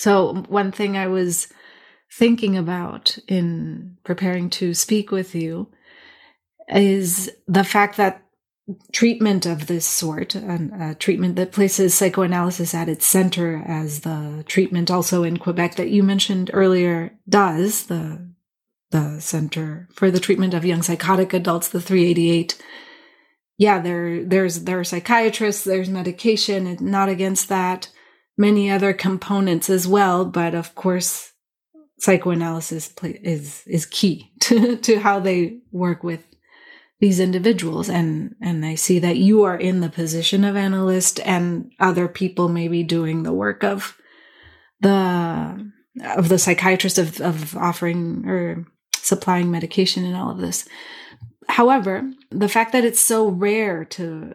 So, one thing I was thinking about in preparing to speak with you is the fact that treatment of this sort, a treatment that places psychoanalysis at its center, as the treatment also in Quebec that you mentioned earlier does, the the Center for the Treatment of Young Psychotic Adults, the 388. Yeah, there there's there are psychiatrists, there's medication, not against that. Many other components as well, but of course, psychoanalysis is is key to to how they work with these individuals. And and i see that you are in the position of analyst and other people may be doing the work of the of the psychiatrist of of offering or supplying medication and all of this. However the fact that it's so rare to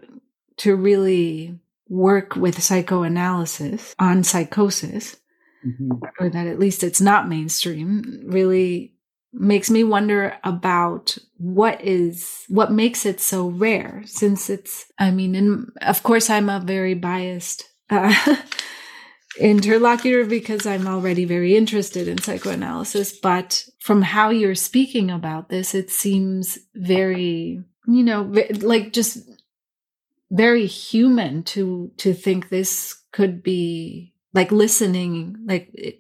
to really work with psychoanalysis on psychosis mm-hmm. or that at least it's not mainstream really makes me wonder about what is what makes it so rare since it's i mean and of course i'm a very biased uh, interlocutor because i'm already very interested in psychoanalysis but from how you're speaking about this it seems very you know like just very human to to think this could be like listening like it,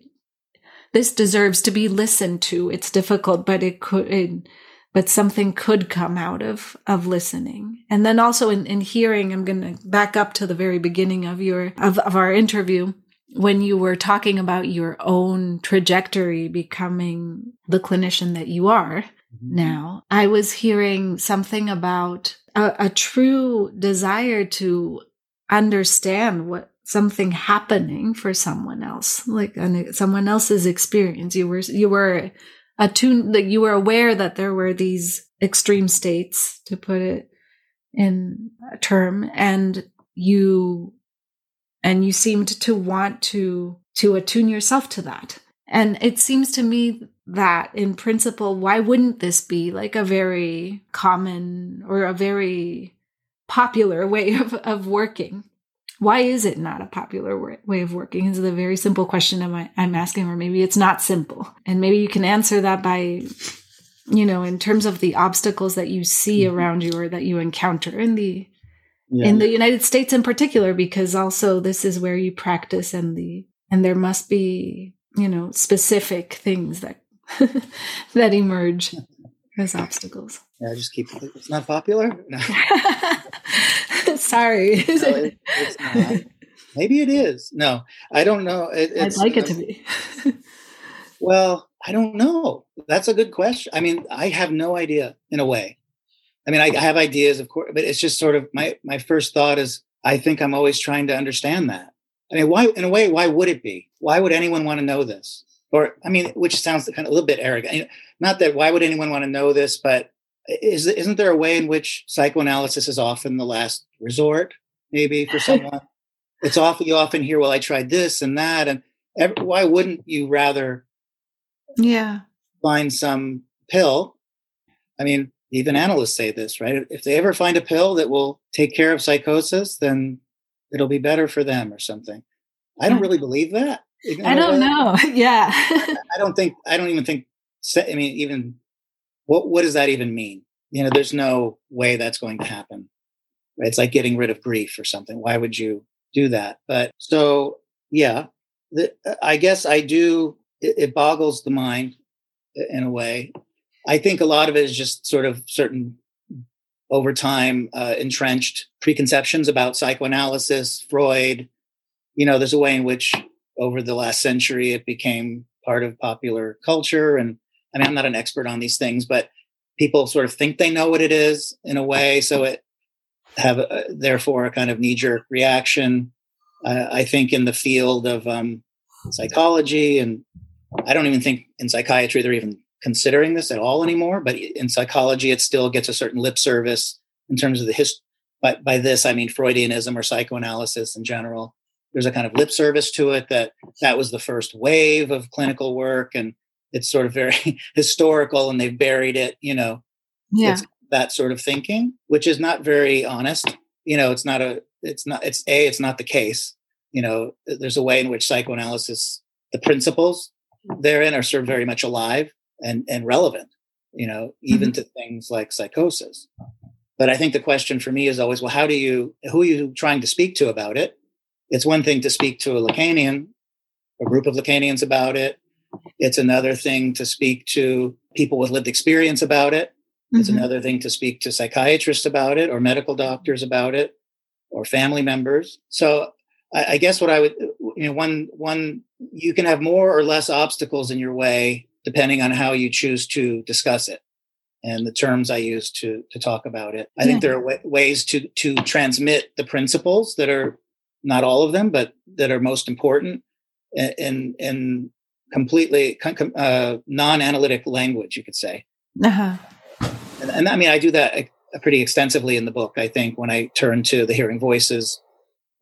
this deserves to be listened to. It's difficult, but it could, it, but something could come out of, of listening. And then also in, in hearing, I'm going to back up to the very beginning of your, of, of our interview when you were talking about your own trajectory becoming the clinician that you are mm-hmm. now, I was hearing something about a, a true desire to understand what something happening for someone else, like an, someone else's experience. You were you were attuned, like you were aware that there were these extreme states, to put it in a term, and you and you seemed to want to to attune yourself to that. And it seems to me that in principle, why wouldn't this be like a very common or a very popular way of, of working? why is it not a popular way of working is the very simple question I'm asking, or maybe it's not simple. And maybe you can answer that by, you know, in terms of the obstacles that you see mm-hmm. around you or that you encounter in the yeah. in the United States in particular, because also this is where you practice and the and there must be, you know, specific things that that emerge as obstacles. Yeah, just keep it's not popular. No. Sorry. no, it, it's not. Maybe it is. No, I don't know. It, I'd like it to be. well, I don't know. That's a good question. I mean, I have no idea in a way. I mean, I, I have ideas, of course, but it's just sort of my my first thought is I think I'm always trying to understand that. I mean, why in a way, why would it be? Why would anyone want to know this? Or I mean, which sounds kind of a little bit arrogant. Not that why would anyone want to know this, but is isn't there a way in which psychoanalysis is often the last resort maybe for someone? It's often you often hear well i tried this and that and every, why wouldn't you rather yeah. find some pill? I mean even analysts say this right? If they ever find a pill that will take care of psychosis then it'll be better for them or something. I don't mm. really believe that i don't know yeah i don't think i don't even think i mean even what what does that even mean? You know, there's no way that's going to happen. It's like getting rid of grief or something. Why would you do that? But so yeah, the, I guess I do. It, it boggles the mind in a way. I think a lot of it is just sort of certain over time uh, entrenched preconceptions about psychoanalysis, Freud. You know, there's a way in which over the last century it became part of popular culture and I mean, I'm not an expert on these things, but people sort of think they know what it is in a way. So it have a, therefore a kind of knee jerk reaction. Uh, I think in the field of um, psychology, and I don't even think in psychiatry they're even considering this at all anymore. But in psychology, it still gets a certain lip service in terms of the history. By, by this, I mean Freudianism or psychoanalysis in general. There's a kind of lip service to it that that was the first wave of clinical work, and it's sort of very historical and they've buried it, you know. Yeah. It's that sort of thinking, which is not very honest. You know, it's not a it's not it's a it's not the case. You know, there's a way in which psychoanalysis the principles therein are sort of very much alive and, and relevant, you know, even mm-hmm. to things like psychosis. But I think the question for me is always, well, how do you, who are you trying to speak to about it? It's one thing to speak to a Lacanian, a group of Lacanians about it. It's another thing to speak to people with lived experience about it. It's mm-hmm. another thing to speak to psychiatrists about it or medical doctors about it or family members. So I, I guess what I would, you know, one, one, you can have more or less obstacles in your way depending on how you choose to discuss it and the terms I use to to talk about it. I yeah. think there are w- ways to to transmit the principles that are not all of them, but that are most important in in completely uh, non-analytic language, you could say. Uh-huh. And, and, I mean, I do that pretty extensively in the book. I think when I turn to the hearing voices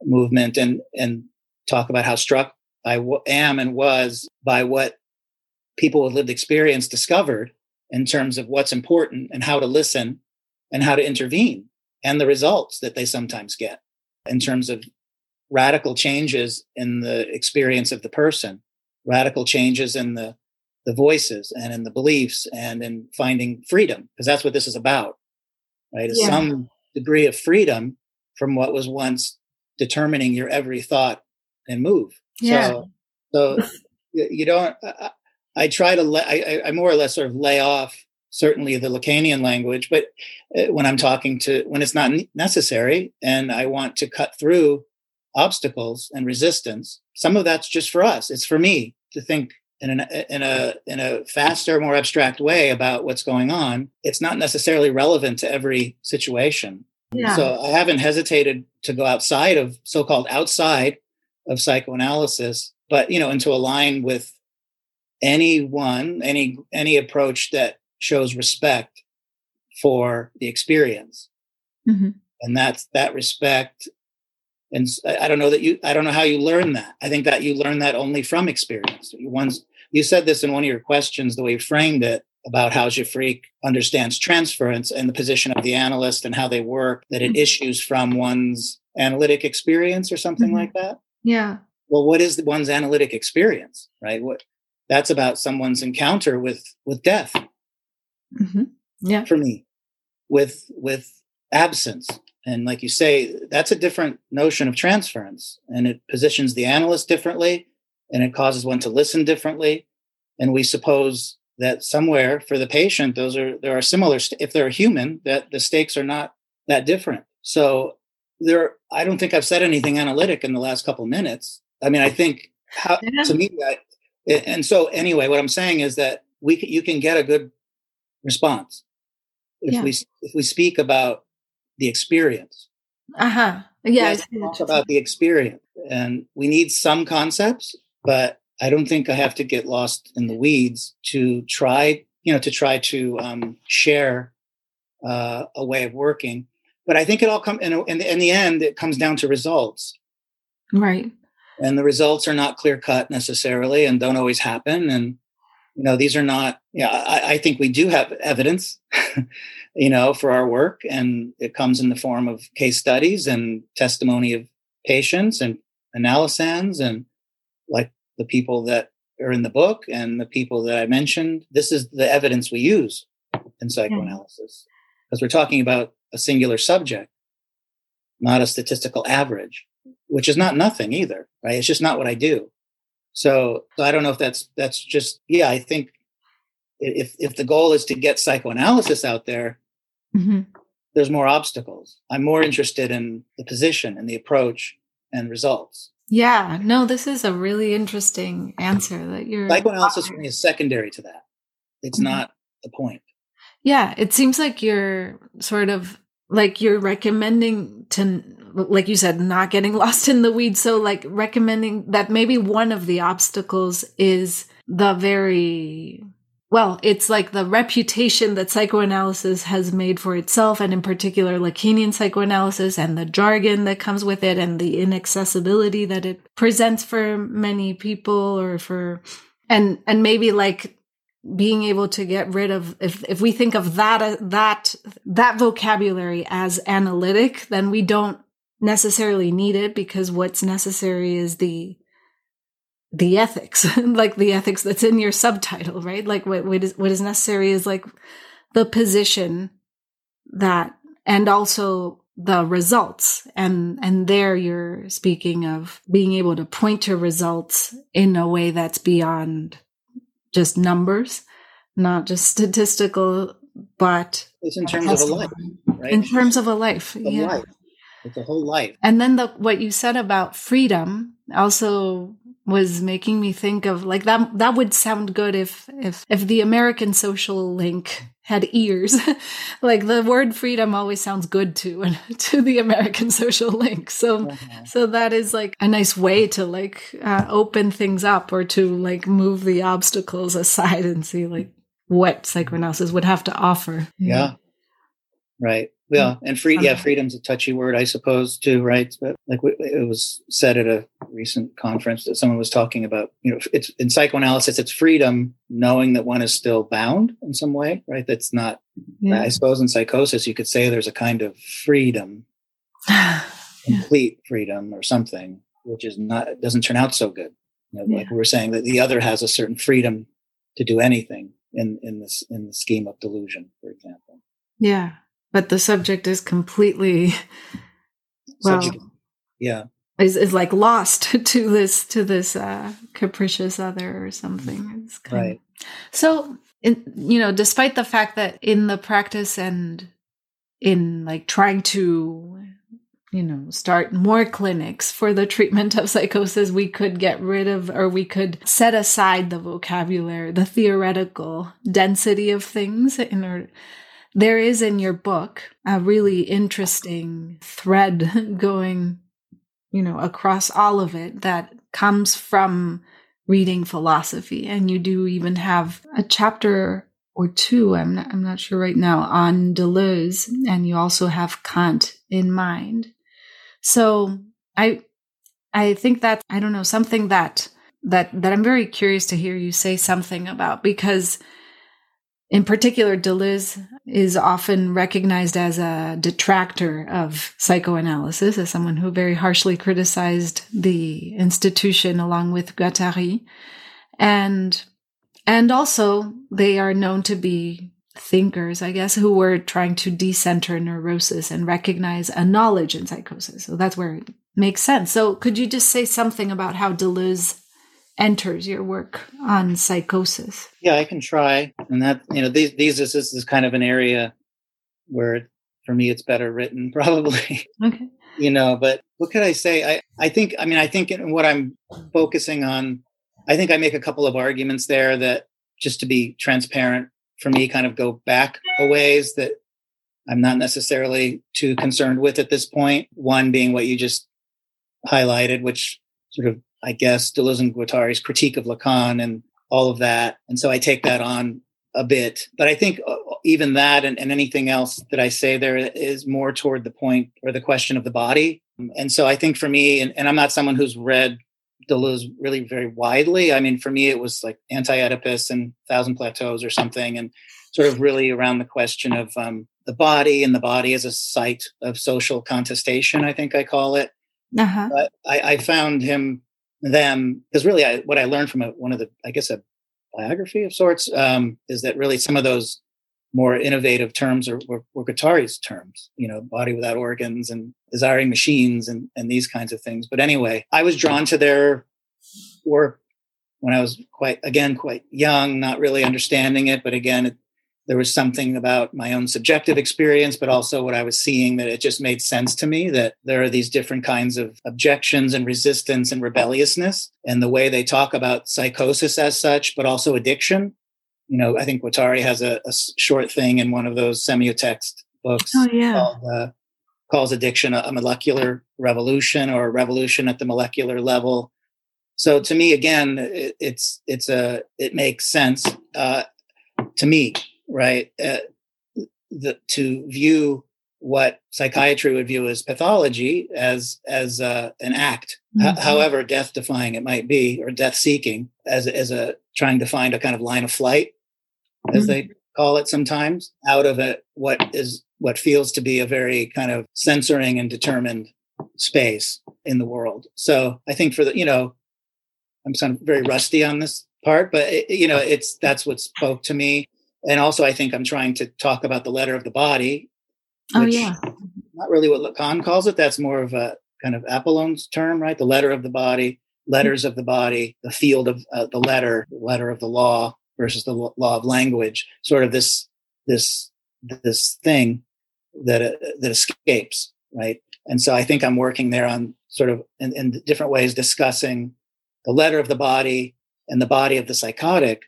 movement and and talk about how struck I w- am and was by what people with lived experience discovered in terms of what's important and how to listen and how to intervene and the results that they sometimes get in terms of radical changes in the experience of the person, radical changes in the the voices and in the beliefs and in finding freedom because that's what this is about right yeah. some degree of freedom from what was once determining your every thought and move yeah. so so you don't I try to, I, I more or less sort of lay off certainly the Lacanian language, but uh, when I'm talking to, when it's not necessary and I want to cut through obstacles and resistance, some of that's just for us. It's for me to think in, an, in a in a faster, more abstract way about what's going on. It's not necessarily relevant to every situation. Yeah. So I haven't hesitated to go outside of so-called outside of psychoanalysis, but you know, and to align with anyone, any any approach that shows respect for the experience, mm-hmm. and that's that respect. And I don't know that you. I don't know how you learn that. I think that you learn that only from experience. Once you said this in one of your questions, the way you framed it about how GIFRIC understands transference and the position of the analyst and how they work, that it mm-hmm. issues from one's analytic experience or something mm-hmm. like that. Yeah. Well, what is one's analytic experience, right? What that's about someone's encounter with with death mm-hmm. yeah for me with with absence and like you say that's a different notion of transference and it positions the analyst differently and it causes one to listen differently and we suppose that somewhere for the patient those are there are similar st- if they're human that the stakes are not that different so there i don't think i've said anything analytic in the last couple minutes i mean i think how, yeah. to me I, and so anyway what i'm saying is that we you can get a good response if yeah. we if we speak about the experience. Uh-huh. Yeah talk about the experience and we need some concepts but i don't think i have to get lost in the weeds to try you know to try to um, share uh, a way of working. But i think it all come in, in, in the end it comes down to results. Right. And the results are not clear cut necessarily and don't always happen and you know these are not yeah I, I think we do have evidence you know for our work and it comes in the form of case studies and testimony of patients and analyses and like the people that are in the book and the people that i mentioned this is the evidence we use in psychoanalysis hmm. because we're talking about a singular subject not a statistical average which is not nothing either, right? It's just not what I do. So, so I don't know if that's that's just yeah. I think if if the goal is to get psychoanalysis out there, mm-hmm. there's more obstacles. I'm more interested in the position and the approach and results. Yeah, no, this is a really interesting answer that you're psychoanalysis for me is secondary to that. It's mm-hmm. not the point. Yeah, it seems like you're sort of like you're recommending to like you said not getting lost in the weeds. So like recommending that maybe one of the obstacles is the very well it's like the reputation that psychoanalysis has made for itself and in particular lacanian psychoanalysis and the jargon that comes with it and the inaccessibility that it presents for many people or for and and maybe like being able to get rid of if if we think of that uh, that that vocabulary as analytic then we don't necessarily need it because what's necessary is the the ethics, like the ethics that's in your subtitle, right? Like what, what is what is necessary is like the position that and also the results and and there you're speaking of being able to point to results in a way that's beyond just numbers not just statistical but it's in terms of a life right? In terms of a life yeah. life. It's a whole life. And then the what you said about freedom also was making me think of like that that would sound good if if if the american social link had ears. Like the word freedom always sounds good to to the american social link. So uh-huh. so that is like a nice way to like uh, open things up or to like move the obstacles aside and see like what psychoanalysis would have to offer. Yeah. Right yeah, mm-hmm. and free. Yeah, uh-huh. freedom's a touchy word, I suppose, too, right? But like it was said at a recent conference that someone was talking about. You know, it's in psychoanalysis, it's freedom, knowing that one is still bound in some way, right? That's not. Yeah. I suppose in psychosis, you could say there's a kind of freedom, complete freedom, or something, which is not doesn't turn out so good. You know, yeah. Like we were saying that the other has a certain freedom to do anything in in this in the scheme of delusion, for example. Yeah but the subject is completely well subject, yeah. is, is like lost to this to this uh capricious other or something. It's kind right. Of, so in, you know despite the fact that in the practice and in like trying to you know start more clinics for the treatment of psychosis we could get rid of or we could set aside the vocabulary the theoretical density of things in order there is in your book a really interesting thread going, you know, across all of it that comes from reading philosophy. And you do even have a chapter or two, I'm not, I'm not sure right now, on Deleuze, and you also have Kant in mind. So I I think that I don't know, something that that that I'm very curious to hear you say something about because in particular, Deleuze is often recognized as a detractor of psychoanalysis, as someone who very harshly criticized the institution along with Guattari. And, and also they are known to be thinkers, I guess, who were trying to decenter neurosis and recognize a knowledge in psychosis. So that's where it makes sense. So could you just say something about how Deleuze enters your work on psychosis? Yeah, I can try. And that, you know, these, these, this is kind of an area where for me it's better written probably. Okay. you know, but what could I say? I, I think, I mean, I think in what I'm focusing on, I think I make a couple of arguments there that just to be transparent for me kind of go back a ways that I'm not necessarily too concerned with at this point. One being what you just highlighted, which sort of I guess, Deleuze and Guattari's critique of Lacan and all of that. And so I take that on a bit. But I think uh, even that and, and, anything else that I say there is more toward the point or the question of the body. And so I think for me, and, and I'm not someone who's read Deleuze really very widely. I mean, for me, it was like Anti Oedipus and Thousand Plateaus or something, and sort of really around the question of um, the body and the body as a site of social contestation, I think I call it. Uh-huh. But I, I found him them because really I, what I learned from a, one of the I guess a biography of sorts um, is that really some of those more innovative terms are, were, were terms, you know, body without organs and desiring machines and, and these kinds of things. But anyway, I was drawn to their work when I was quite, again, quite young, not really understanding it. But again, it, there was something about my own subjective experience, but also what I was seeing that it just made sense to me that there are these different kinds of objections and resistance and rebelliousness, and the way they talk about psychosis as such, but also addiction. You know, I think Guattari has a, a short thing in one of those semiotext books oh, yeah. called, uh, calls addiction a, a molecular revolution or a revolution at the molecular level. So to me, again, it, it's it's a it makes sense uh, to me right? Uh, the, to view what psychiatry would view as pathology as as uh, an act, mm-hmm. H- however death defying it might be, or death seeking, as as a trying to find a kind of line of flight, as mm-hmm. they call it sometimes, out of it what is what feels to be a very kind of censoring and determined space in the world. So I think for the you know I'm of very rusty on this part, but it, you know, it's that's what spoke to me. And also, I think I'm trying to talk about the letter of the body. Oh yeah, not really what Lacan calls it. That's more of a kind of Apollon's term, right? The letter of the body, letters of the body, the field of uh, the letter, the letter of the law versus the law of language. Sort of this this this thing that uh, that escapes, right? And so I think I'm working there on sort of in, in different ways discussing the letter of the body and the body of the psychotic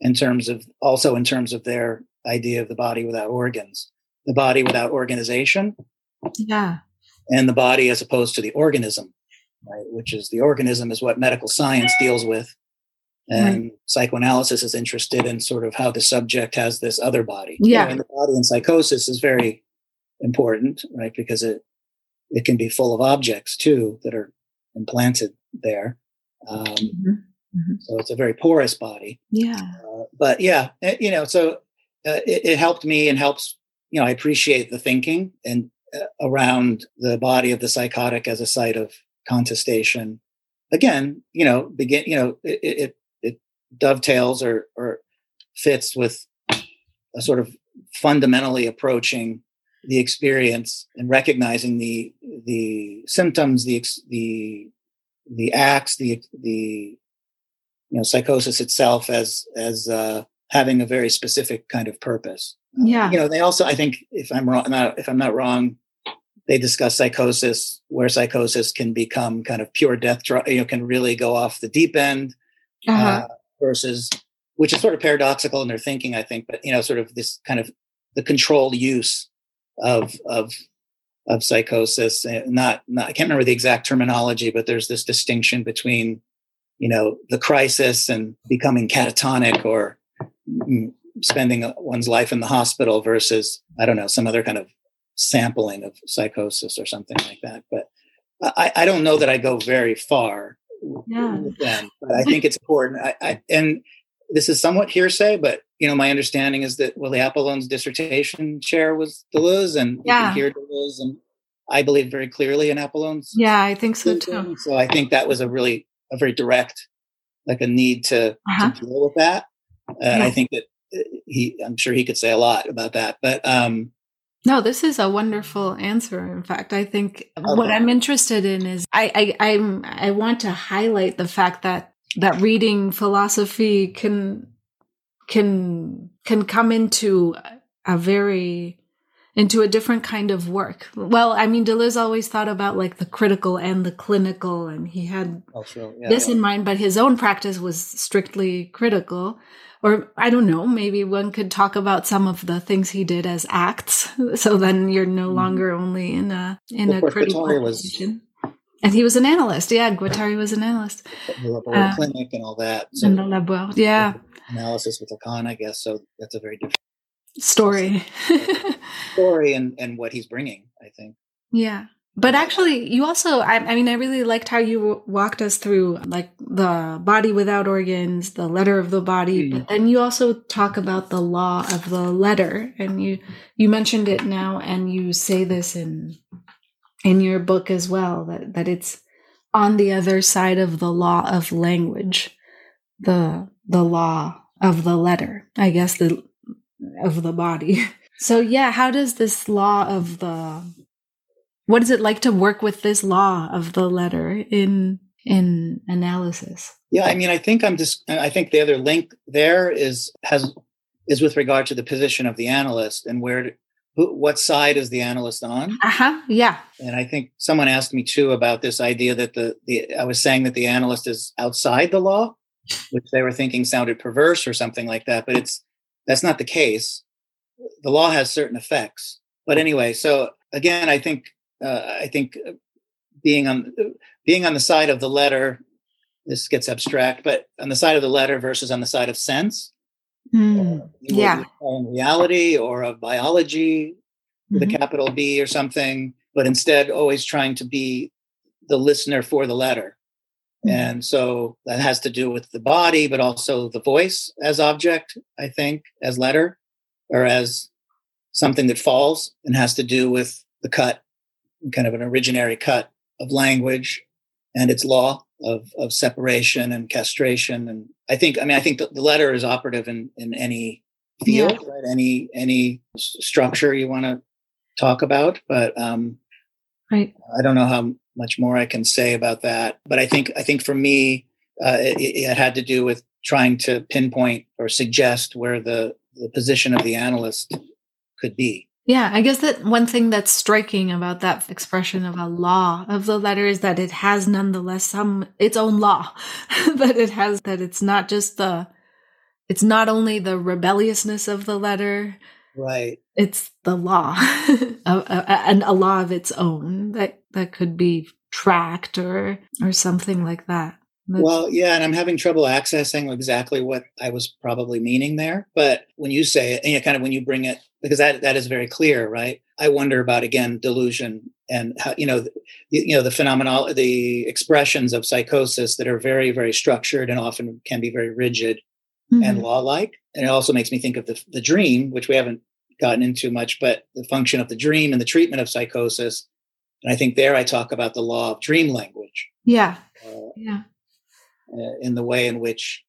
in terms of also in terms of their idea of the body without organs, the body without organization. Yeah. And the body as opposed to the organism, right? Which is the organism is what medical science deals with. And right. psychoanalysis is interested in sort of how the subject has this other body. Yeah. and the body in psychosis is very important, right? Because it it can be full of objects too that are implanted there. Um, mm-hmm. Mm-hmm. So it's a very porous body. Yeah. Uh, but yeah, it, eh, you know, so uh, it, it, helped me and helps, you know, I appreciate the thinking and uh, around the body of the psychotic as a site of contestation. Again, you know, begin, you know, it, it, it dovetails or, or fits with a sort of fundamentally approaching the experience and recognizing the the symptoms, the the the acts, the the you know psychosis itself as as uh, having a very specific kind of purpose. Yeah, uh, you know they also I think if I'm wrong, not, if I'm not wrong, they discuss psychosis where psychosis can become kind of pure death. You know, can really go off the deep end uh-huh. uh, versus which is sort of paradoxical in their thinking, I think. But you know, sort of this kind of the controlled use of of of psychosis. Not, not I can't remember the exact terminology, but there's this distinction between you know the crisis and becoming catatonic or spending one's life in the hospital versus I don't know some other kind of sampling of psychosis or something like that. But I, I don't know that I go very far yeah. with them, but I think it's important. I, I, and this is somewhat hearsay, but you know, my understanding is that Willie Apollon's dissertation chair was Deleuze, and yeah. you can hear Deleuze, and I believe very clearly in Apollon's. Yeah, I think so too. So I think that was a really a very direct, like a need to, uh-huh. to deal with that. Uh, yeah. I think that uh, he, I'm sure he could say a lot about that, but um, no, this is a wonderful answer. In fact, I think okay. what I'm interested in is I, I I'm I want to highlight the fact that that reading philosophy can can can come into a very into a different kind of work. Well, I mean, Deleuze always thought about like the critical and the clinical, and he had oh, yeah, this yeah. in mind, but his own practice was strictly critical. Or I don't know, maybe one could talk about some of the things he did as acts. So then you're no mm-hmm. longer only in a in well, a critical position. And he was an analyst. Yeah, Guattari was an analyst. The laboratory uh, clinic and all that. So and the labor, yeah. Analysis with Lacan, I guess. So that's a very different story. Story and and what he's bringing i think. Yeah. But actually you also I, I, mean i really liked how you walked us through like the body without organs the letter of the body mm. and you also talk about the law of the letter and you you mentioned it now and you say this in in your book as well that that it's on the other side of the law of language the the law of the letter i guess the of the body. So yeah, how does this law of the what is it like to work with this law of the letter in in analysis? Yeah, I mean, I think I'm just I think the other link there is has is with regard to the position of the analyst and where who, what side is the analyst on? Uh-huh. Yeah. And I think someone asked me too about this idea that the, the I was saying that the analyst is outside the law, which they were thinking sounded perverse or something like that. But it's that's not the case. The law has certain effects. But anyway, so again, I think uh, I think being on being on the side of the letter, this gets abstract, but on the side of the letter versus on the side of sense, mm, uh, yeah, reality or of biology with mm-hmm. a capital B or something, but instead always trying to be the listener for the letter. And so that has to do with the body, but also the voice as object, I think, as letter or as something that falls and has to do with the cut, kind of an originary cut of language and its law of, of separation and castration. And I think, I mean, I think the, the letter is operative in, in any field, yeah. right? Any, any structure you want to talk about, but, um, right. I don't know how much more I can say about that, but I think, I think for me, uh, it, it had to do with trying to pinpoint or suggest where the, the position of the analyst could be. Yeah, I guess that one thing that's striking about that expression of a law of the letter is that it has nonetheless some its own law. that it has that it's not just the it's not only the rebelliousness of the letter. Right. It's the law. and a law of its own that that could be tracked or or something like that. That's- well, yeah, and I'm having trouble accessing exactly what I was probably meaning there. But when you say it, and you know, kind of when you bring it because that that is very clear, right? I wonder about again delusion and how you know you know the phenomenal the expressions of psychosis that are very very structured and often can be very rigid mm-hmm. and law like. And it also makes me think of the the dream, which we haven't gotten into much, but the function of the dream and the treatment of psychosis. And I think there I talk about the law of dream language. Yeah. Uh, yeah. Uh, in the way in which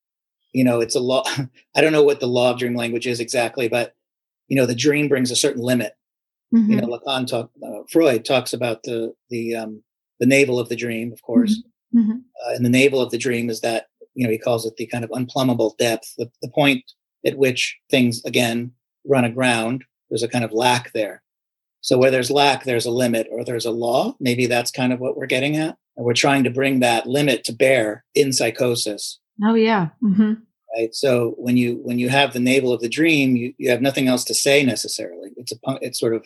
you know it's a law. I don't know what the law of dream language is exactly, but you know the dream brings a certain limit mm-hmm. you know lacan talk uh, freud talks about the the um the navel of the dream of course mm-hmm. mm-hmm. uh, and the navel of the dream is that you know he calls it the kind of unplumbable depth the, the point at which things again run aground there's a kind of lack there. So where there's lack there's a limit or there's a law. Maybe that's kind of what we're getting at. And we're trying to bring that limit to bear in psychosis. Oh yeah. Mm-hmm. Right? So when you when you have the navel of the dream you, you have nothing else to say necessarily. It's a it sort of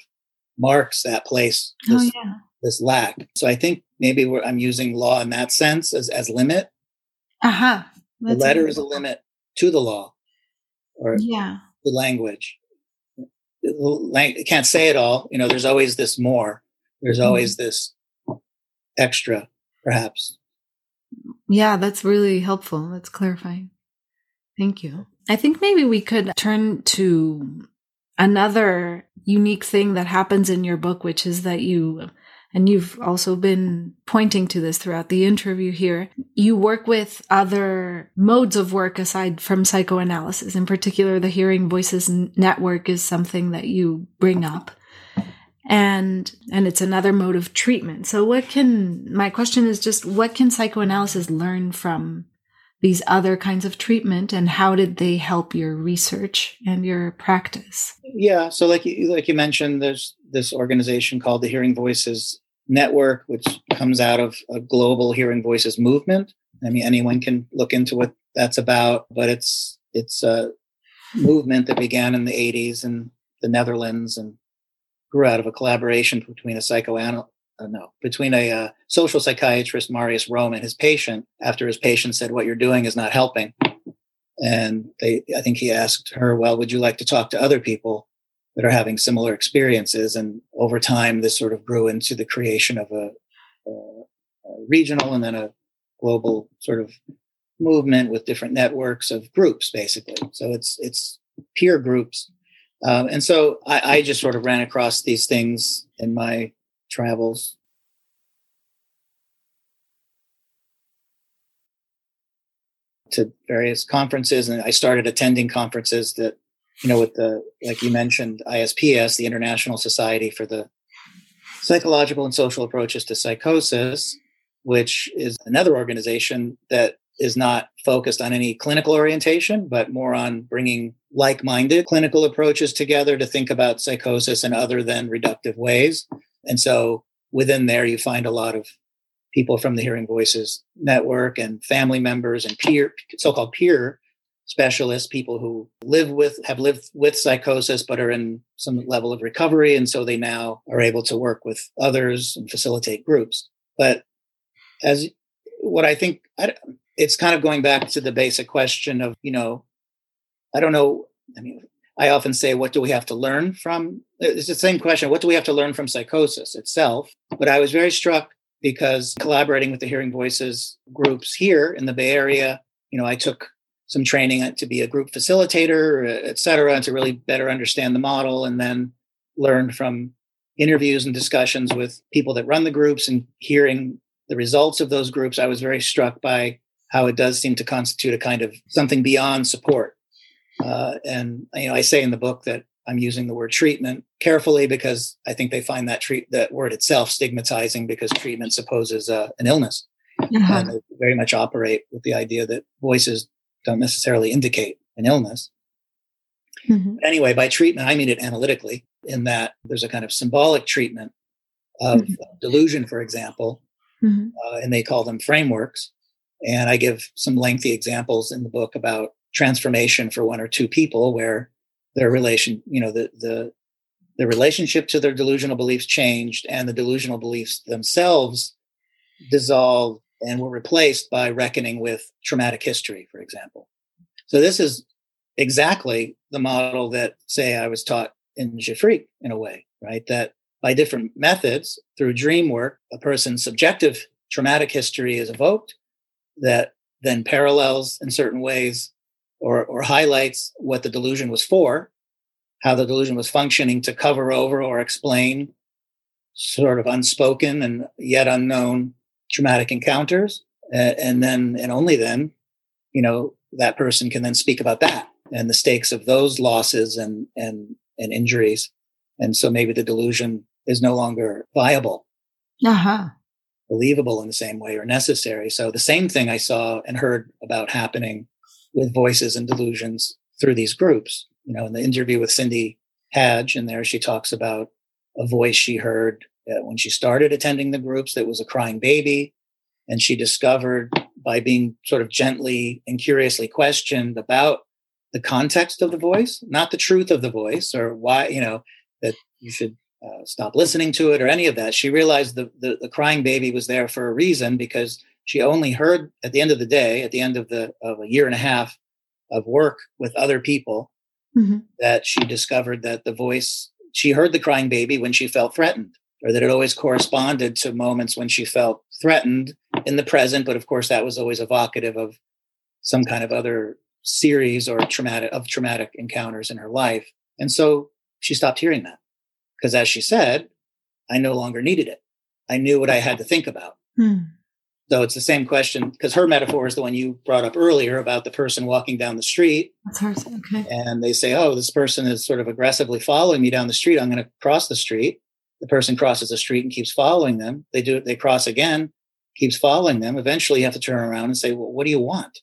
marks that place oh, this, oh, yeah. this lack. So i think maybe i'm using law in that sense as, as limit. Uh-huh. The letter is a limit to the law or yeah. the language it can't say it all you know there's always this more there's mm-hmm. always this extra perhaps yeah that's really helpful that's clarifying Thank you. I think maybe we could turn to another unique thing that happens in your book, which is that you, and you've also been pointing to this throughout the interview here, you work with other modes of work aside from psychoanalysis. In particular, the Hearing Voices Network is something that you bring up. And and it's another mode of treatment. So what can my question is just what can psychoanalysis learn from these other kinds of treatment and how did they help your research and your practice yeah so like you like you mentioned there's this organization called the hearing voices network which comes out of a global hearing voices movement i mean anyone can look into what that's about but it's it's a movement that began in the 80s in the netherlands and grew out of a collaboration between a psychoanalyst uh, no, between a uh, social psychiatrist, Marius Romme, and his patient after his patient said, What you're doing is not helping. And they, I think he asked her, Well, would you like to talk to other people that are having similar experiences? And over time, this sort of grew into the creation of a, a, a regional and then a global sort of movement with different networks of groups, basically. So it's it's peer groups. Um, and so I, I just sort of ran across these things in my travels. To various conferences, and I started attending conferences that, you know, with the, like you mentioned, ISPS, the International Society for the Psychological and Social Approaches to Psychosis, which is another organization that is not focused on any clinical orientation, but more on bringing like minded clinical approaches together to think about psychosis in other than reductive ways. And so within there, you find a lot of people from the Hearing Voices network and family members and peer, so-called peer specialists, people who live with, have lived with psychosis, but are in some mm-hmm. level of recovery. And so they now are able to work with others and facilitate groups. But as what I think, I, it's kind of going back to the basic question of, you know, I don't know. I mean, I often say, what do we have to learn from? It's the same question. What do we have to learn from psychosis itself? But I was very struck because collaborating with the Hearing Voices groups here in the Bay Area, you know, I took some training to be a group facilitator, et cetera, and to really better understand the model and then learn from interviews and discussions with people that run the groups and hearing the results of those groups, I was very struck by how it does seem to constitute a kind of something beyond support. Uh, and you know, I say in the book that I'm using the word treatment carefully because I think they find that treat that word itself stigmatizing because treatment supposes uh, an illness, uh-huh. and they very much operate with the idea that voices don't necessarily indicate an illness. Mm-hmm. Anyway, by treatment, I mean it analytically, in that there's a kind of symbolic treatment of mm-hmm. delusion, for example, mm-hmm. uh, and they call them frameworks. And I give some lengthy examples in the book about transformation for one or two people where their relation, you know, the the the relationship to their delusional beliefs changed and the delusional beliefs themselves dissolved and were replaced by reckoning with traumatic history, for example. So this is exactly the model that, say, I was taught in GIFRIC in a way, right? That by different methods through dream work, a person's subjective traumatic history is evoked that then parallels in certain ways or, or highlights what the delusion was for, how the delusion was functioning to cover over or explain sort of unspoken and yet unknown traumatic encounters. Uh, and then, and only then, you know, that person can then speak about that and the stakes of those losses and, and, and injuries. And so maybe the delusion is no longer viable. Uh-huh. Believable in the same way or necessary. So the same thing I saw and heard about happening with voices and delusions through these groups. You know, in the interview with Cindy Hadge, and there she talks about a voice she heard uh, when she started attending the groups that was a crying baby. And she discovered by being sort of gently and curiously questioned about the context of the voice, not the truth of the voice or why, you know, that you should uh, stop listening to it or any of that. She realized the, the, the crying baby was there for a reason because she only heard at the end of the day, at the end of the of a year and a half of work with other people, mm-hmm. that she discovered that the voice she heard the crying baby when she felt threatened, or that it always corresponded to moments when she felt threatened in the present. But of course, that was always evocative of some kind of other series or traumatic of traumatic encounters in her life. And so she stopped hearing that because, as she said, I no longer needed it. I knew what I had to think about. Hmm. So it's the same question because her metaphor is the one you brought up earlier about the person walking down the street. That's hers. Okay. And they say, oh, this person is sort of aggressively following me down the street. I'm going to cross the street. The person crosses the street and keeps following them. They do it, they cross again, keeps following them. Eventually you have to turn around and say, well, what do you want?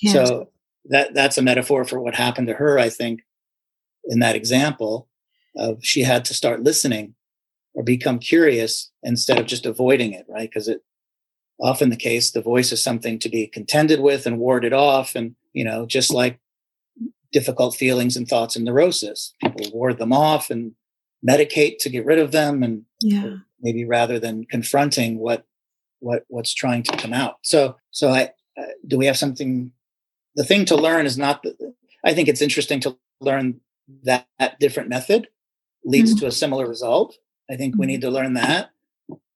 Yes. So that that's a metaphor for what happened to her, I think, in that example of she had to start listening or become curious instead of just avoiding it, right? Because it often the case the voice is something to be contended with and warded off and you know just like difficult feelings and thoughts and neurosis people ward them off and medicate to get rid of them and yeah. maybe rather than confronting what what what's trying to come out so so i uh, do we have something the thing to learn is not the, i think it's interesting to learn that, that different method leads mm-hmm. to a similar result i think mm-hmm. we need to learn that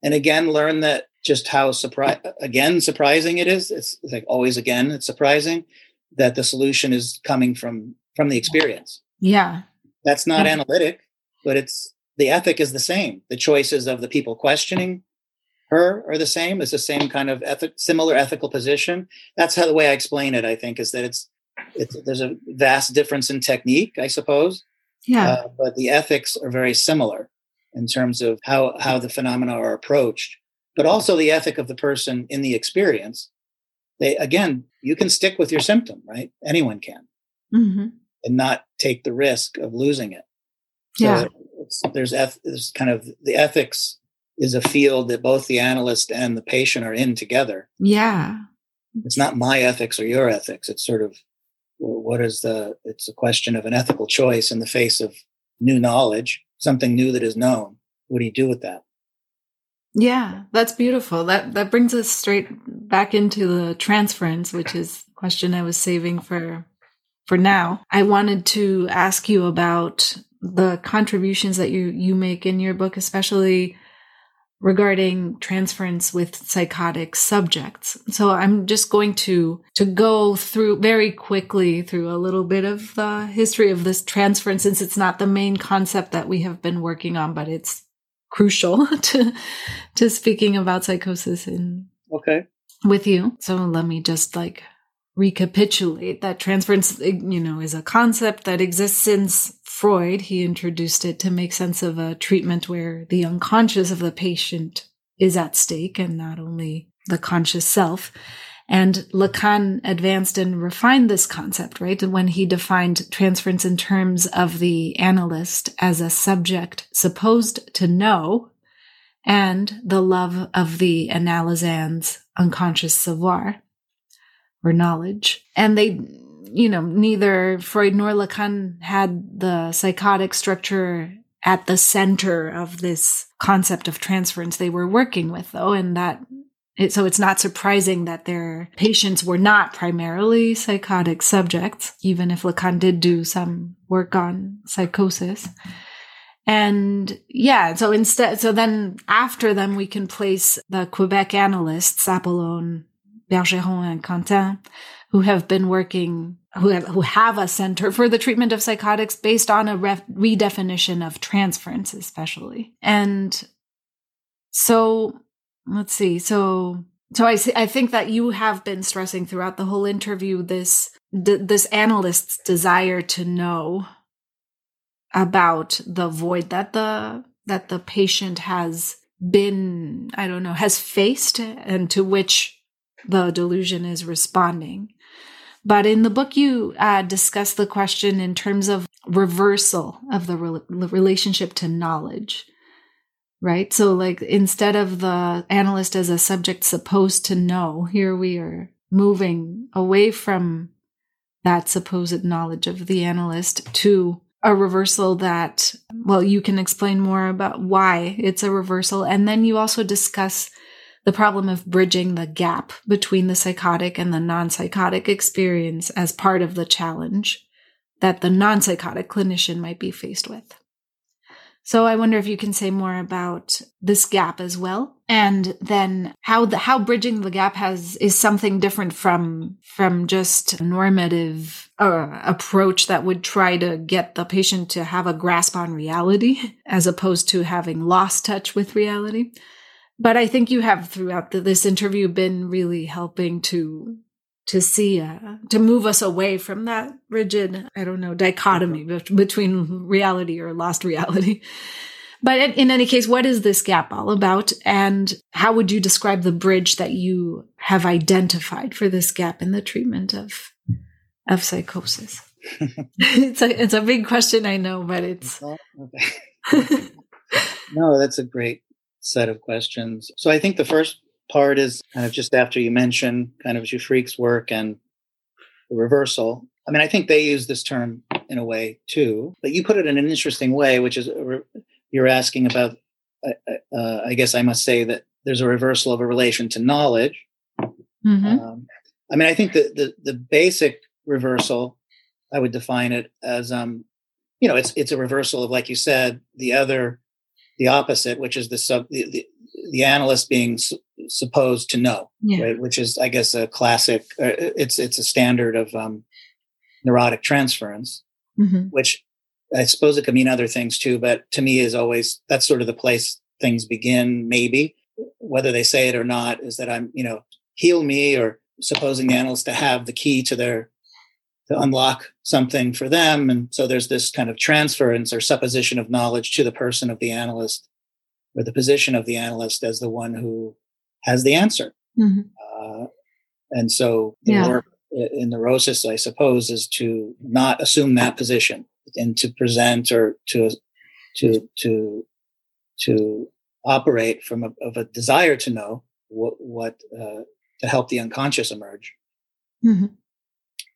and again learn that just how surprise again surprising it is. It's, it's like always again it's surprising that the solution is coming from from the experience. Yeah, that's not yeah. analytic, but it's the ethic is the same. The choices of the people questioning her are the same. It's the same kind of ethic, similar ethical position. That's how the way I explain it. I think is that it's it's there's a vast difference in technique, I suppose. Yeah, uh, but the ethics are very similar in terms of how how the phenomena are approached but also the ethic of the person in the experience. They again, you can stick with your symptom, right? Anyone can, mm-hmm. and not take the risk of losing it. So yeah, there's eth- there's kind of the ethics is a field that both the analyst and the patient are in together. Yeah, it's not my ethics or your ethics. It's sort of what is the? It's a question of an ethical choice in the face of new knowledge, something new that is known. What do you do with that? Yeah, that's beautiful. That that brings us straight back into the transference, which is the question I was saving for for now. I wanted to ask you about the contributions that you you make in your book, especially regarding transference with psychotic subjects. So I'm just going to to go through very quickly through a little bit of the history of this transference since it's not the main concept that we have been working on, but it's crucial to to speaking about psychosis in okay with you. So let me just like recapitulate that transference you know is a concept that exists since Freud he introduced it to make sense of a treatment where the unconscious of the patient is at stake and not only the conscious self and Lacan advanced and refined this concept, right? When he defined transference in terms of the analyst as a subject supposed to know and the love of the analysand's unconscious savoir or knowledge. And they, you know, neither Freud nor Lacan had the psychotic structure at the center of this concept of transference they were working with, though, and that it, so it's not surprising that their patients were not primarily psychotic subjects, even if Lacan did do some work on psychosis. And yeah, so instead, so then after them, we can place the Quebec analysts, Apollon, Bergeron, and Cantin, who have been working, who have, who have a center for the treatment of psychotics based on a ref, redefinition of transference, especially. And so let's see. So, so I I think that you have been stressing throughout the whole interview this d- this analyst's desire to know about the void that the that the patient has been I don't know has faced and to which the delusion is responding. But in the book, you uh, discuss the question in terms of reversal of the re- relationship to knowledge right? So, like, instead of the analyst as a subject supposed to know, here we are moving away from that supposed knowledge of the analyst to a reversal that, well, you can explain more about why it's a reversal. And then you also discuss the problem of bridging the gap between the psychotic and the non psychotic experience as part of the challenge that the non psychotic clinician might be faced with. So I wonder if you can say more about this gap as well, and then how the how bridging the gap has is something different from from just normative uh, approach that would try to get the patient to have a grasp on reality as opposed to having lost touch with reality. But I think you have throughout the, this interview been really helping to to see uh, to move us away from that rigid i don't know dichotomy between reality or lost reality. But in, in, any case what is this gap all about? And how would you describe the bridge that you have identified for this gap in the treatment of of psychosis? It's a it's a big question i know but it's no that's a great set of questions so i think the first part is kind of just after you mention kind of GIFRIC's work and the reversal. I mean, I think they use this term in a way too, but you put it in an interesting way, which is you're asking about. Uh, uh, uh, I guess I must say that there's a reversal of a relation to knowledge. Mm-hmm. Um, I mean, I think that the the basic reversal, I would define it as, um, you know, it's it's a reversal of, like you said, the other, the opposite, which is the sub the, the, the analyst being su- supposed to know, yeah. right? which is, I guess, a classic. Uh, it's it's a standard of um, neurotic transference, mm-hmm. which I suppose it could mean other things too. But to me, is always that's sort of the place things begin. Maybe whether they say it or not is that I'm, you know, heal me or supposing the analyst to have the key to their to unlock something for them. And so there's this kind of transference or supposition of knowledge to the person of the analyst or the position of the analyst as the one who has the answer. Mm-hmm. Uh, and so the yeah. work in neurosis, I suppose, is to not assume that position and to present or to to to to operate from a, of a desire to know what what uh, to help the unconscious emerge. Mm-hmm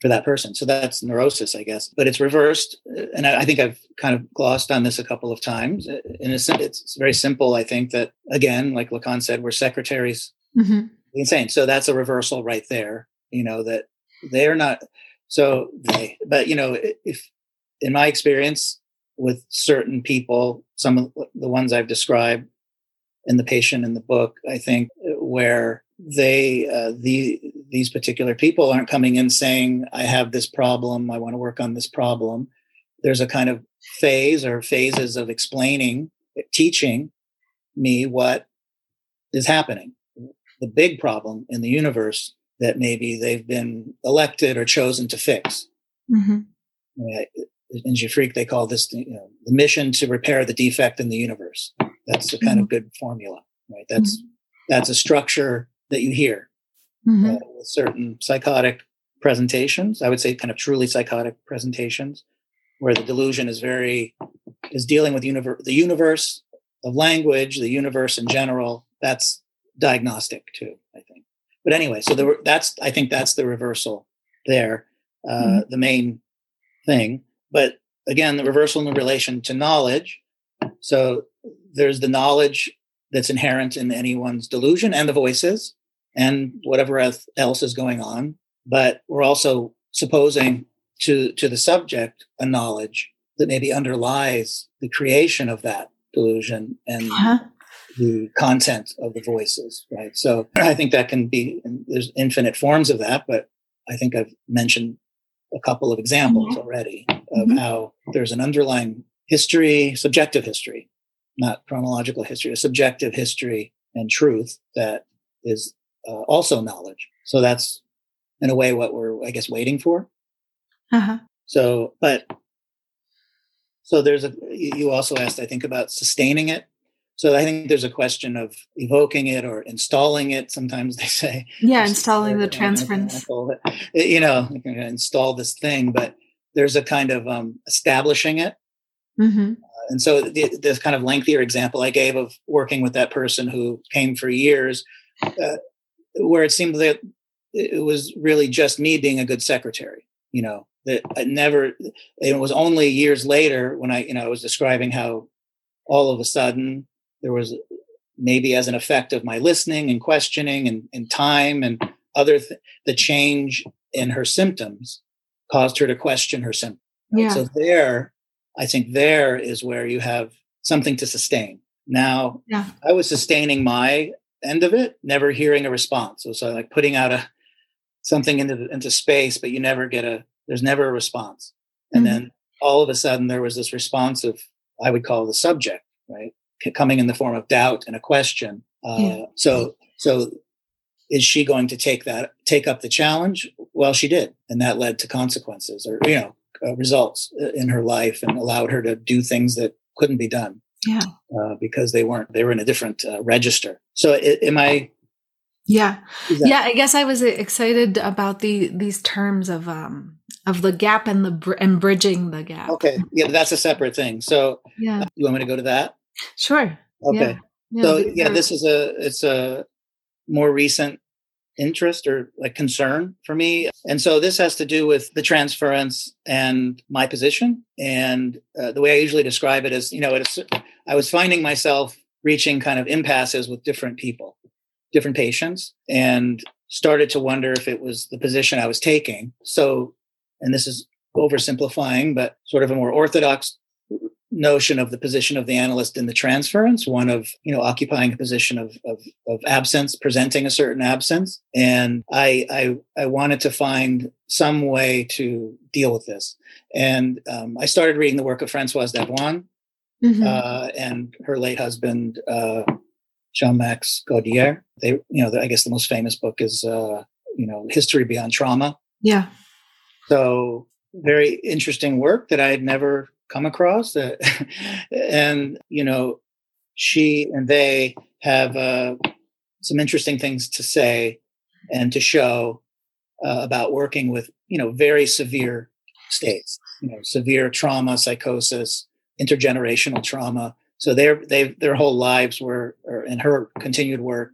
for that person. So that's neurosis, I guess. But it's reversed, and I, I think I've kind of glossed on this a couple of times. In a sense, it's very simple. I think that again, like Lacan said, we're secretaries. Mm-hmm. Insane. So that's a reversal right there. You know that they're not. So they, but you know, if in my experience with certain people, some of the ones I've described in the patient in the book, I think where they uh, the these particular people aren't coming in saying i have this problem i want to work on this problem there's a kind of phase or phases of explaining teaching me what is happening. The big problem in the universe that maybe they've been elected or chosen to fix. Mm-hmm. In GIFRIC, they call this you know, the mission to repair the defect in the universe. That's a kind mm-hmm. of good formula, right? That's mm-hmm. that's a structure that you hear mm-hmm. uh, with certain psychotic presentations. I would say, kind of truly psychotic presentations, where the delusion is very is dealing with universe, the universe of language, the universe in general. That's diagnostic too, I think. But anyway, so the, that's I think that's the reversal there, uh, mm-hmm. the main thing. But again, the reversal in relation to knowledge. So there's the knowledge that's inherent in anyone's delusion and the voices and whatever else is going on. But we're also supposing to to the subject a knowledge that maybe underlies the creation of that delusion and uh-huh. the content of the voices right so i think that can be there's infinite forms of that but i think i've mentioned a couple of examples mm-hmm. already of mm-hmm. how there's an underlying history subjective history not chronological history a subjective history and truth that is uh, also knowledge so that's in a way what we're i guess waiting for uh-huh. So, but so there's a, you also asked, I think, about sustaining it. So I think there's a question of evoking it or installing it. Sometimes they say, yeah, installing the transference. You know, install this thing, but there's a kind of um, establishing it. Mm-hmm. Uh, and so the, this kind of lengthier example I gave of working with that person who came for years, uh, where it seemed that it was really just me being a good secretary. You know, that I never, it was only years later when I, you know, I was describing how all of a sudden there was maybe as an effect of my listening and questioning and, and time and other, th- the change in her symptoms caused her to question her symptoms. Yeah. So there, I think there is where you have something to sustain. Now, yeah. I was sustaining my end of it, never hearing a response. So, so like putting out a something into into space, but you never get a there's never a response. And mm-hmm. then all of a sudden there was this response of, I would call the subject, right? Coming in the form of doubt and a question. Uh, yeah. So, so is she going to take that, take up the challenge? Well, she did. And that led to consequences or, you know, uh, results uh, in her life and allowed her to do things that couldn't be done. Yeah. Uh, because they weren't, they were in a different uh, register. So it, am I, yeah. Yeah. I guess I was excited about the, these terms of, um, of the gap and the br- and bridging the gap. Okay, yeah, that's a separate thing. So, yeah, you want me to go to that? Sure. Okay. Yeah. Yeah, so yeah, this is a it's a more recent interest or like concern for me, and so this has to do with the transference and my position. And uh, the way I usually describe it is, you know, it's I was finding myself reaching kind of impasses with different people, different patients, and started to wonder if it was the position I was taking. So and this is oversimplifying, but sort of a more orthodox notion of the position of the analyst in the transference, one of, you know, occupying a position of, of, of absence, presenting a certain absence. And I, I, I, wanted to find some way to deal with this. And um, I started reading the work of Francoise Davoine mm-hmm. uh, and her late husband, uh, Jean-Max Gaudillière. They, you know, the, I guess the most famous book is, uh, you know, History Beyond Trauma. Yeah. So very interesting work that I had never come across. Uh, and, you know, she and they have uh, some interesting things to say and to show uh, about working with, you know, very severe states, you know, severe trauma, psychosis, intergenerational trauma. So their their whole lives were, or in her continued work,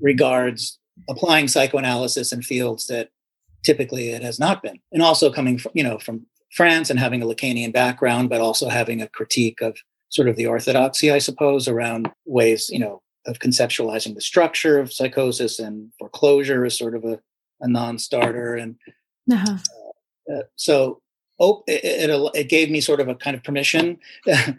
regards applying psychoanalysis in fields that typically it has not been and also coming from you know from france and having a lacanian background but also having a critique of sort of the orthodoxy i suppose around ways you know of conceptualizing the structure of psychosis and foreclosure is sort of a, a non-starter and uh-huh. uh, uh, so oh, it, it, it, gave me sort of a kind of permission uh,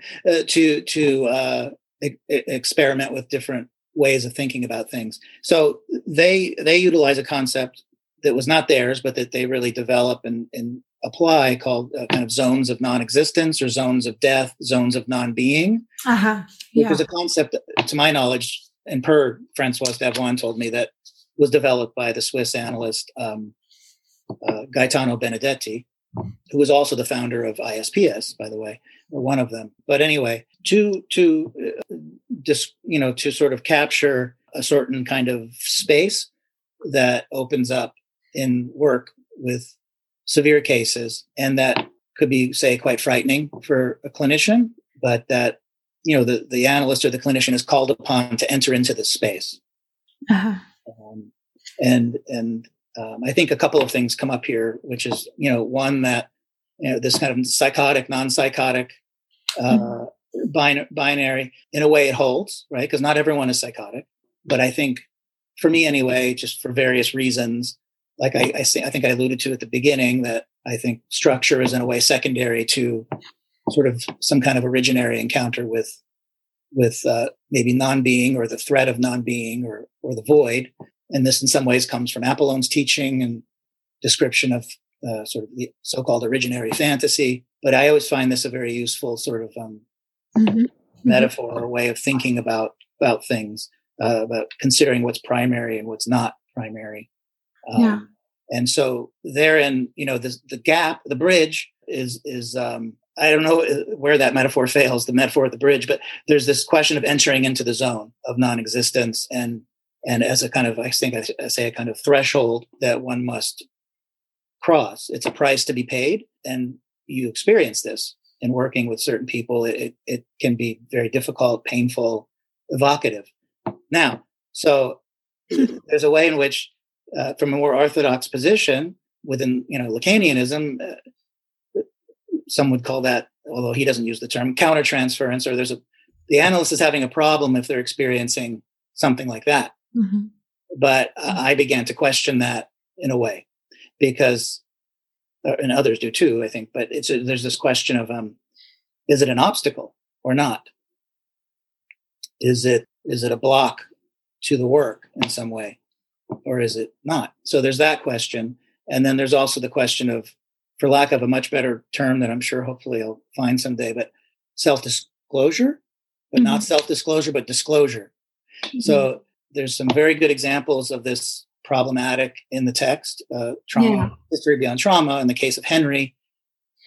to to uh, e- experiment with different ways of thinking about things. So they they utilize a concept that was not theirs, but that they really develop and, and apply called uh, kind of zones of non-existence or zones of death, zones of non-being, uh-huh. yeah. which is a concept, to my knowledge, and per Francois Davoine told me that was developed by the Swiss analyst um, uh, Gaetano Benedetti, who was also the founder of ISPS, by the way, or one of them. But anyway, to to uh, just you know to sort of capture a certain kind of space that opens up in work with severe cases, and that could be, say, quite frightening for a clinician, but that you know the the analyst or the clinician is called upon to enter into this space. Uh-huh. Um, and and um, I think a couple of things come up here, which is you know one that you know this kind of psychotic, non-psychotic uh, mm-hmm. bin- binary. In a way, it holds right because not everyone is psychotic, but I think for me anyway, just for various reasons, like I, I, say, I think I alluded to at the beginning that I think structure is in a way secondary to sort of some kind of originary encounter with with uh, maybe non-being or the threat of non-being or or the void and this in some ways comes from Apollon's teaching and description of uh, sort of the so-called originary fantasy. But I always find this a very useful sort of um, mm-hmm. mm-hmm. metaphor or way of thinking about about things, uh, about considering what's primary and what's not primary. Um, yeah. And so therein, you know, the the gap, the bridge is is um, I don't know uh, where that metaphor fails, the metaphor of the bridge, but there's this question of entering into the zone of non-existence and and as a kind of, I think I say a kind of threshold that one must cross. It's a price to be paid, and you experience this in working with certain people. It, it can be very difficult, painful, evocative. Now, so there's a way in which, uh, from a more orthodox position within, you know, Lacanianism, uh, some would call that, although he doesn't use the term, countertransference, or there's a the analyst is having a problem if they're experiencing something like that. Mm-hmm. But uh, I began to question that in a way because, uh, and others do too, I think. But it's a, there's this question of um, is it an obstacle or not? Is it is it a block to the work in some way, or is it not? So there's that question, and then there's also the question of, for lack of a much better term that I'm sure hopefully I'll find someday, but self disclosure, but mm-hmm. not self disclosure, but disclosure. Mm-hmm. So there's some very good examples of this problematic in the text. Uh, trauma, yeah. history beyond trauma, in the case of Henry,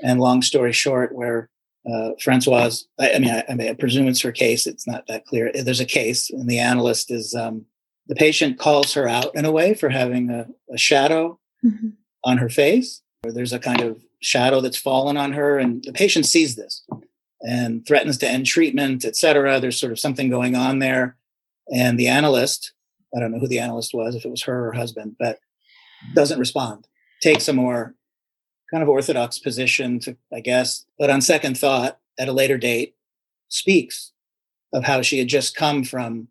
and long story short, where uh, Francoise, I, I mean, I, I, mean, I presume it's her case. It's not that clear. There's a case, and the analyst is um, the patient calls her out in a way for having a, a shadow mm-hmm. on her face, or there's a kind of shadow that's fallen on her, and the patient sees this and threatens to end treatment, etc. There's sort of something going on there. And the analyst, I don't know who the analyst was, if it was her or husband, but doesn't respond, takes a more kind of orthodox position to, I guess, but on second thought, at a later date, speaks of how she had just come from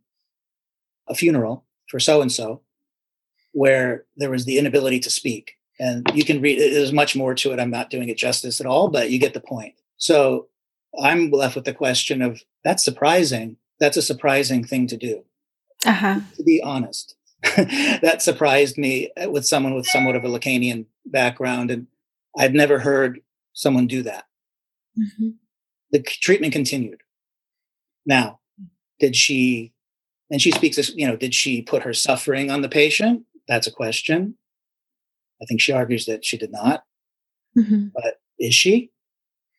a funeral for so and so, where there was the inability to speak. And you can read, there's much more to it. I'm not doing it justice at all, but you get the point. So I'm left with the question of that's surprising that's a surprising thing to do. Uh-huh. To be honest, that surprised me with someone with somewhat of a Lacanian background, and I've never heard someone do that. Mm-hmm. The treatment continued. Now, did she? And she speaks, as you know, did she put her suffering on the patient? That's a question. I think she argues that she did not. Mm-hmm. But is she?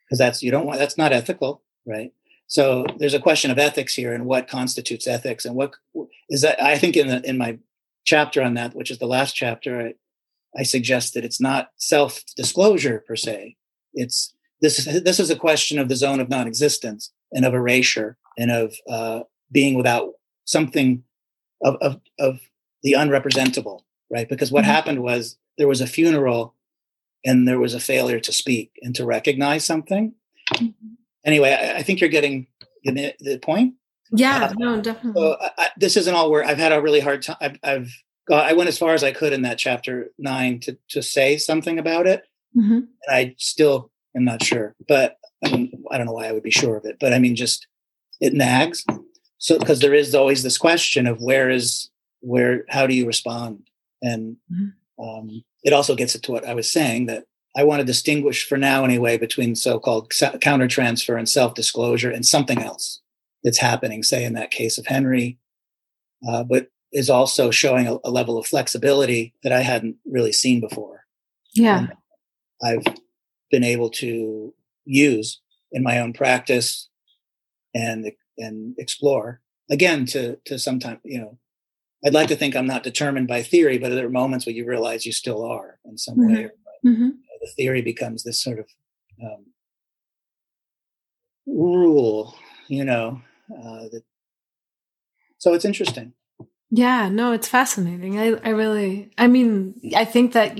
Because that's you don't want that's not ethical, right? So there's a question of ethics here and what constitutes ethics and what is that. I think in the, in my chapter on that, which is the last chapter, I, I suggest that it's not self disclosure per se. It's this is this is a question of the zone of non-existence and of erasure and of uh, being without something of, of of the unrepresentable, right? Because what mm-hmm. happened was there was a funeral and there was a failure to speak and to recognize something. Mm-hmm anyway, I, I think you're getting the, the point. Yeah, uh, no, definitely. So I, this isn't all where I've had a really hard time. I've, I've, got, I went as far as I could in that chapter nine to to say something about it, mm-hmm. and I still am not sure. But I mean, I don't know why I would be sure of it. But I mean, just it nags. So because there is always this question of where is where how do you respond, and mm-hmm. um, it also gets to what I was saying that I want to distinguish for now anyway between so-called counter transfer and self-disclosure and something else that's happening, say in that case of Henry, uh, but is also showing a, a, level of flexibility that I hadn't really seen before. Yeah, and I've been able to use in my own practice and and explore again to to sometimes you know I'd like to think I'm not determined by theory, but there are moments where you realize you still are in some mm-hmm. way. Mm-hmm. The theory becomes this sort of um, rule, you know. Uh, that, so it's interesting. Yeah, no, it's fascinating. I, I really, I mean, I think that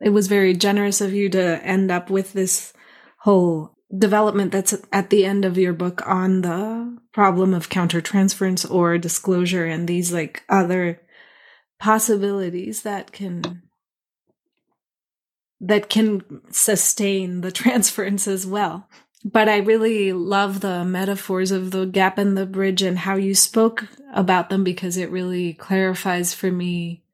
it was very generous of you to end up with this whole development that's at the end of your book on the problem of countertransference or disclosure and these like other possibilities that can that can sustain the transference as well. But i really love the metaphors of the gap and the bridge and how you spoke about them because it really clarifies for me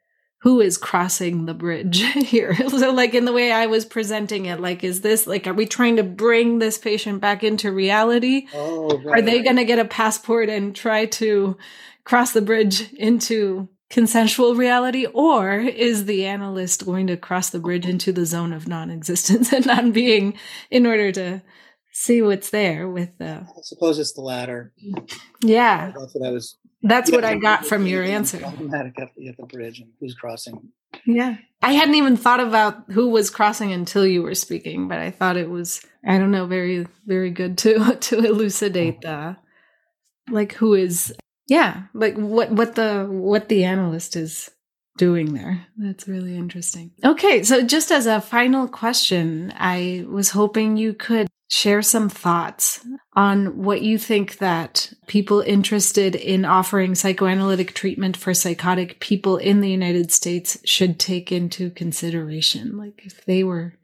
who is crossing the bridge here. So like in the way i was presenting it like is this like are we trying to bring this patient back into reality? Oh, right, are they going to get a passport and try to cross the bridge into consensual reality or is the analyst going to cross the bridge into the zone of non-existence and non-being in order to see what's there with the i suppose it's the latter yeah that's what i was that's what I got from your answer. Automatic at the, at the bridge and who's crossing. Yeah. I hadn't even thought about who was crossing until you were speaking, but I thought it was I don't know, very very good to to elucidate the like who is yeah, like what what the what the analyst is doing there. That's really interesting. Okay, so just as a final question, I was hoping you could share some thoughts on what you think that people interested in offering psychoanalytic treatment for psychotic people in the United States should take into consideration. Like if they were,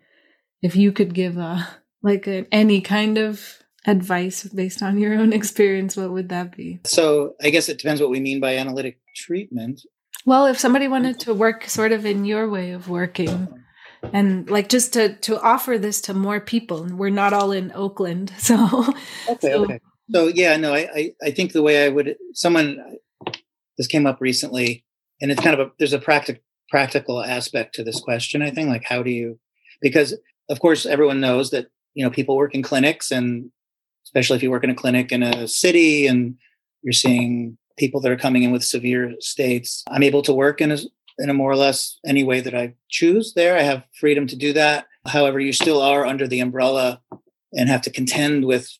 if you could give a, like a, any kind of advice based on your own experience, what would that be? So I guess it depends what we mean by analytic treatment. Well, if somebody wanted to work sort of in your way of working, uh-huh. and like just to to offer this to more people we're not all in oakland so okay so, okay so yeah no I, I, I think the way i would someone this came up recently and it's kind of a there's a practical practical aspect to this question i think like how do you because of course everyone knows that you know people work in clinics and especially if you work in a clinic in a city and you're seeing people that are coming in with severe states i'm able to work in a in a more or less any way that I choose there. I have freedom to do that. However, you still are under the umbrella and have to contend with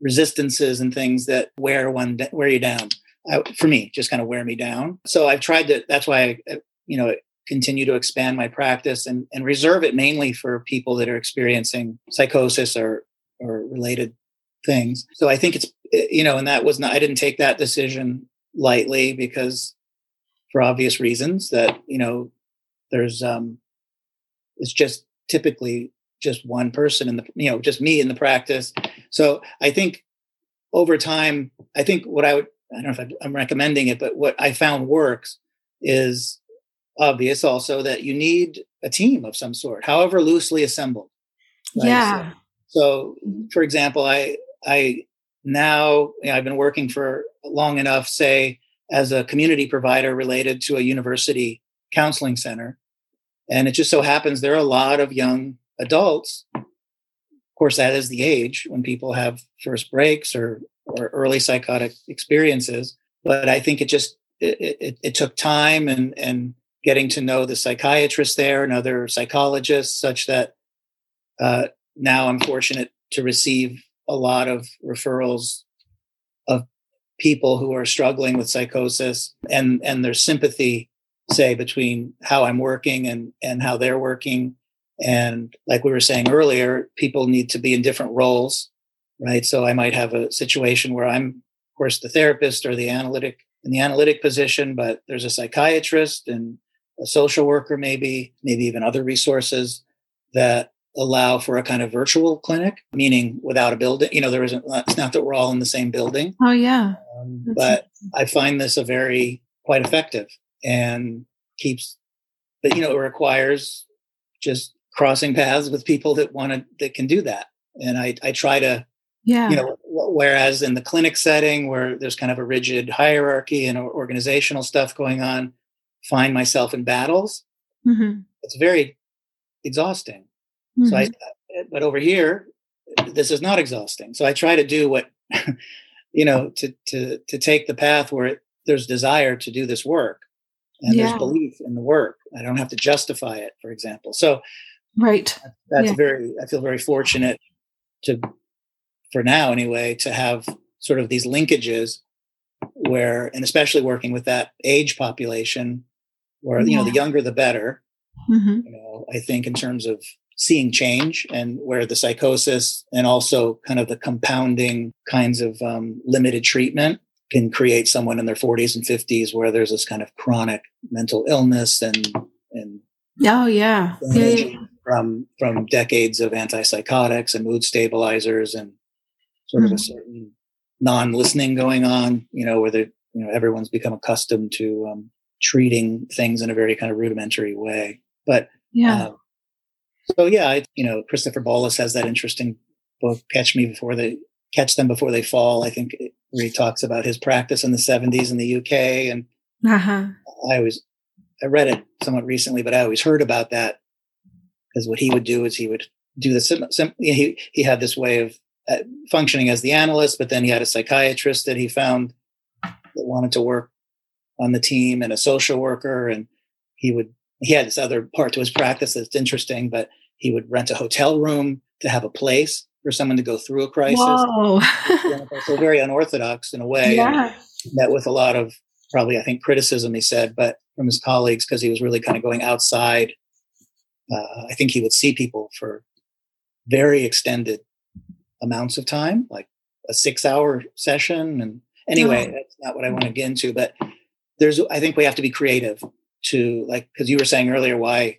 resistances and things that wear one wear you down. I, for me, just kind of wear me down. So I've tried to. That's why I, you know, continue to expand my practice and, and reserve it mainly for people that are experiencing psychosis or or related things. So I think it's you know, and that was not. I didn't take that decision lightly because for obvious reasons that you know there's um it's just typically just one person in the you know just me in the practice so i think over time i think what i would i don't know if i'm recommending it but what i found works is obvious also that you need a team of some sort however loosely assembled right? yeah so, so, for example i i now you know, i've been working for long enough say as a community provider related to a university counseling center. And it just so happens there are a lot of young adults. Of course, that is the age when people have first breaks or, or early psychotic experiences. But I think it just it, it, it took time and and getting to know the psychiatrist there and other psychologists, such that uh, now I'm fortunate to receive a lot of referrals of people who are struggling with psychosis and and their sympathy say between how i'm working and and how they're working. And like we were saying earlier people need to be in different roles right? So i might have a situation where i'm of course the therapist or the analytic in the analytic position but there's a psychiatrist and a social worker maybe maybe even other resources that allow for a kind of virtual clinic, meaning without a building. You know, there isn't, it's not that we're all in the same building. Oh, yeah. Um, but I find this a very quite effective and keeps, but, you know, it requires just crossing paths with people that want to that can do that and i i try to yeah you know whereas in the clinic setting where there's kind of a rigid hierarchy and organizational stuff going on find myself in battles mm-hmm. it's very exhausting mm-hmm. so i but over here this is not exhausting so i try to do what you know to to to take the path where it, there's desire to do this work and Yeah. there's belief in the work i don't have to justify it for example so right that's Yeah. very i feel very fortunate to for now anyway to have sort of these linkages where and especially working with that age population where you know the younger the better hmm you know i think in terms of seeing change and where the psychosis and also kind of the compounding kinds of um, limited treatment can create someone in their 40s and 50s where there's this kind of chronic mental illness and and oh yeah yeah, yeah. from from decades of antipsychotics and mood stabilizers and sort of a Mhm. certain non-listening going on you know where the you know everyone's become accustomed to um, treating things in a very kind of rudimentary way but yeah um, so yeah, I, you know, Christopher Bollas has that interesting book, "Catch Me Before They Catch Them Before They Fall." I think where he talks about his practice in the '70s in the UK, and uh-huh I always I read it somewhat recently, but I always heard about that because what he would do is he would do the sim, sim, he he had this way of uh, functioning as the analyst, but then he had a psychiatrist that he found that wanted to work on the team and a social worker, and he would he had this other part to his practice that's interesting, but he would rent a hotel room to have a place for someone to go through a crisis. So very unorthodox in a way. yeah met with a lot of probably I think criticism he said, but from his colleagues because he was really kind of going outside. Uh, I think he would see people for very extended amounts of time, like a six-hour session. And anyway, Oh. that's not what I want to get into. But there's, I think we have to be creative to like because you were saying earlier, why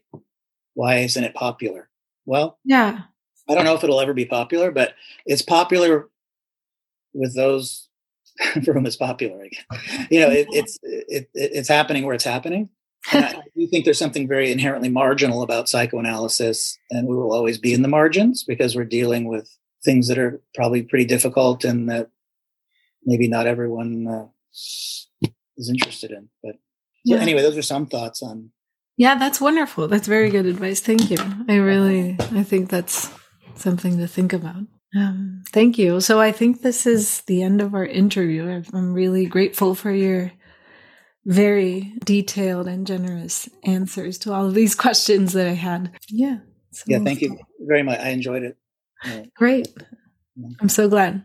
why isn't it popular? Well, yeah I don't know if it'll ever be popular, but it's popular with those for whom it's popular. Guess. You know, it, it's it, it, it's happening where it's happening. And I do think there's something very inherently marginal about psychoanalysis, and we will always be in the margins because we're dealing with things that are probably pretty difficult and that maybe not everyone uh, is interested in. But so Yeah. anyway, those are some thoughts on Yeah, that's wonderful. That's very good advice. Thank you. I really, I think that's something to think about. Um, thank you. So I think this is the end of our interview. I'm really grateful for your very detailed and generous answers to all of these questions that I had. Yeah. So yeah. Thank you very much. I enjoyed it. Great. I'm so glad.